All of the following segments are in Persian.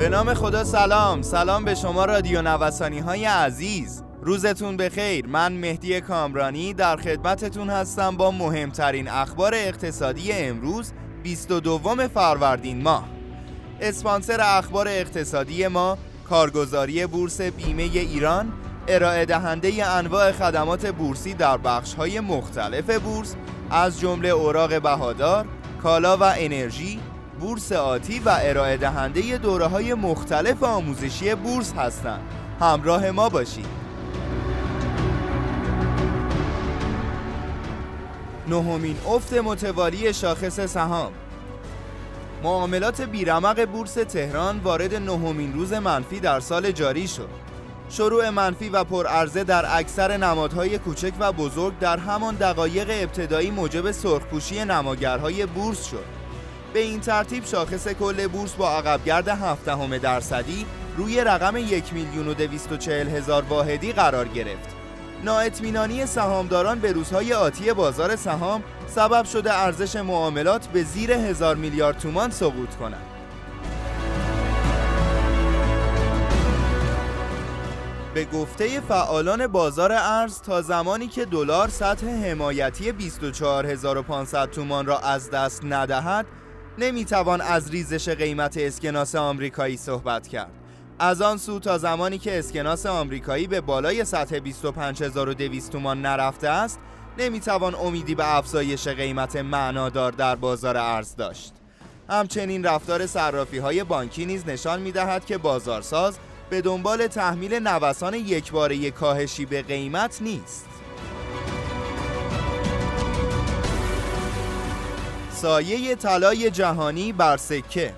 به نام خدا سلام. سلام به شما رادیو نوسانی های عزیز. روزتون بخیر. من مهدی کامرانی در خدمتتون هستم با مهمترین اخبار اقتصادی امروز 22 فروردین ماه. اسپانسر اخبار اقتصادی ما کارگزاری بورس بیمه ایران ارائه دهنده انواع خدمات بورسی در بخش های مختلف بورس از جمله اوراق بهادار، کالا و انرژی، بورس آتی و ارائه دهنده دوره های مختلف آموزشی بورس هستند. همراه ما باشید. نهمین افت متوالی شاخص سهام معاملات بیرمق بورس تهران وارد نهمین روز منفی در سال جاری شد. شروع منفی و پرعرضه در اکثر نمادهای کوچک و بزرگ در همان دقایق ابتدایی موجب سرخپوشی نماگرهای بورس شد. به این ترتیب شاخص کل بورس با عقبگرد هفدهم درصدی روی رقم یک میلیون و دویست و چهل هزار واحدی قرار گرفت. نااطمینانی سهامداران به روزهای آتی بازار سهام سبب شده ارزش معاملات به زیر هزار میلیارد تومان سقوط کند. به گفته فعالان بازار ارز تا زمانی که دلار سطح حمایتی 24500 تومان را از دست ندهد نمی‌توان از ریزش قیمت اسکناس آمریکایی صحبت کرد از آن سو تا زمانی که اسکناس آمریکایی به بالای سطح 25200 تومان نرفته است نمی‌توان امیدی به افزایش قیمت معنادار در بازار ارز داشت همچنین رفتار صرافی های بانکی نیز نشان می‌دهد که بازارساز به دنبال تحمیل نوسان یکباره کاهشی به قیمت نیست. سایه طلای جهانی بر سکه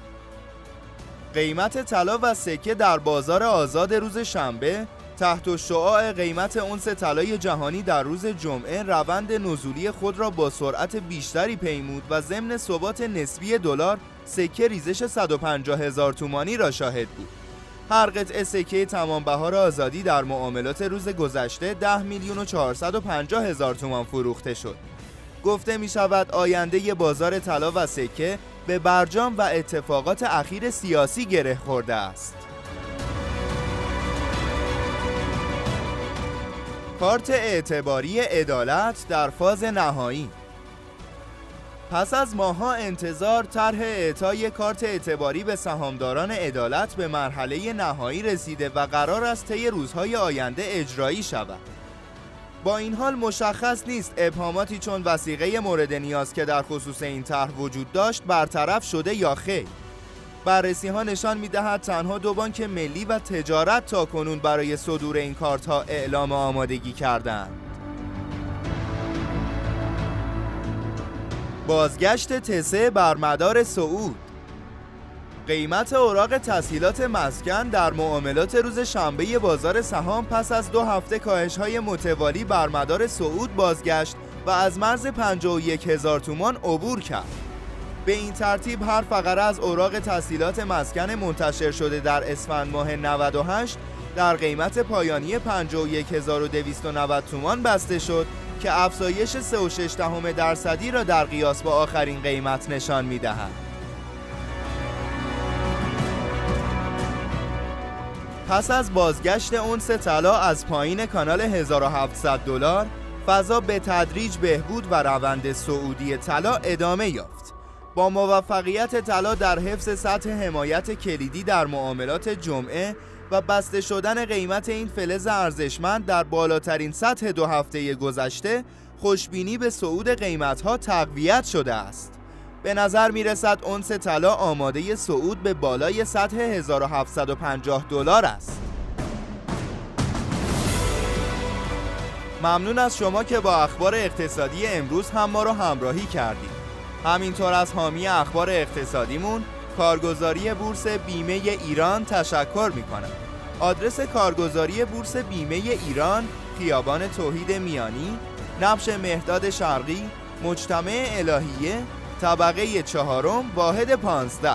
قیمت طلا و سکه در بازار آزاد روز شنبه تحت شعاع قیمت اونس طلای جهانی در روز جمعه روند نزولی خود را با سرعت بیشتری پیمود و ضمن ثبات نسبی دلار سکه ریزش 150 هزار تومانی را شاهد بود. هر قطعه سکه تمام بهار آزادی در معاملات روز گذشته 10 میلیون و 450 هزار تومان فروخته شد. گفته می شود آینده بازار طلا و سکه به برجام و اتفاقات اخیر سیاسی گره خورده است. کارت اعتباری عدالت در فاز نهایی پس از ماها انتظار طرح اعطای کارت اعتباری به سهامداران عدالت به مرحله نهایی رسیده و قرار است طی روزهای آینده اجرایی شود. با این حال مشخص نیست ابهاماتی چون وسیقه مورد نیاز که در خصوص این طرح وجود داشت برطرف شده یا خیر. بررسی ها نشان می دهد تنها دو بانک ملی و تجارت تا کنون برای صدور این کارت ها اعلام آمادگی کردند. بازگشت تسه بر مدار سعود قیمت اوراق تسهیلات مسکن در معاملات روز شنبه بازار سهام پس از دو هفته کاهش های متوالی بر مدار سعود بازگشت و از مرز 51 هزار تومان عبور کرد. به این ترتیب هر فقره از اوراق تسهیلات مسکن منتشر شده در اسفند ماه 98 در قیمت پایانی 51290 تومان بسته شد که افزایش 3.6 درصدی را در قیاس با آخرین قیمت نشان می‌دهد. پس از بازگشت اونس طلا از پایین کانال 1700 دلار فضا به تدریج بهبود و روند سعودی طلا ادامه یافت. با موفقیت طلا در حفظ سطح حمایت کلیدی در معاملات جمعه و بسته شدن قیمت این فلز ارزشمند در بالاترین سطح دو هفته گذشته خوشبینی به صعود قیمتها تقویت شده است. به نظر می رسد اونس طلا آماده صعود به بالای سطح 1750 دلار است. ممنون از شما که با اخبار اقتصادی امروز هم ما رو همراهی کردید. همینطور از حامی اخبار اقتصادیمون کارگزاری بورس بیمه ایران تشکر می کنم آدرس کارگزاری بورس بیمه ایران خیابان توحید میانی نبش مهداد شرقی مجتمع الهیه طبقه چهارم واحد پانزده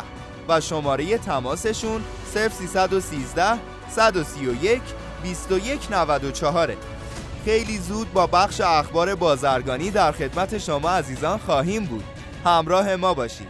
و شماره تماسشون 0313 131 2194 خیلی زود با بخش اخبار بازرگانی در خدمت شما عزیزان خواهیم بود. همراه ما باشید.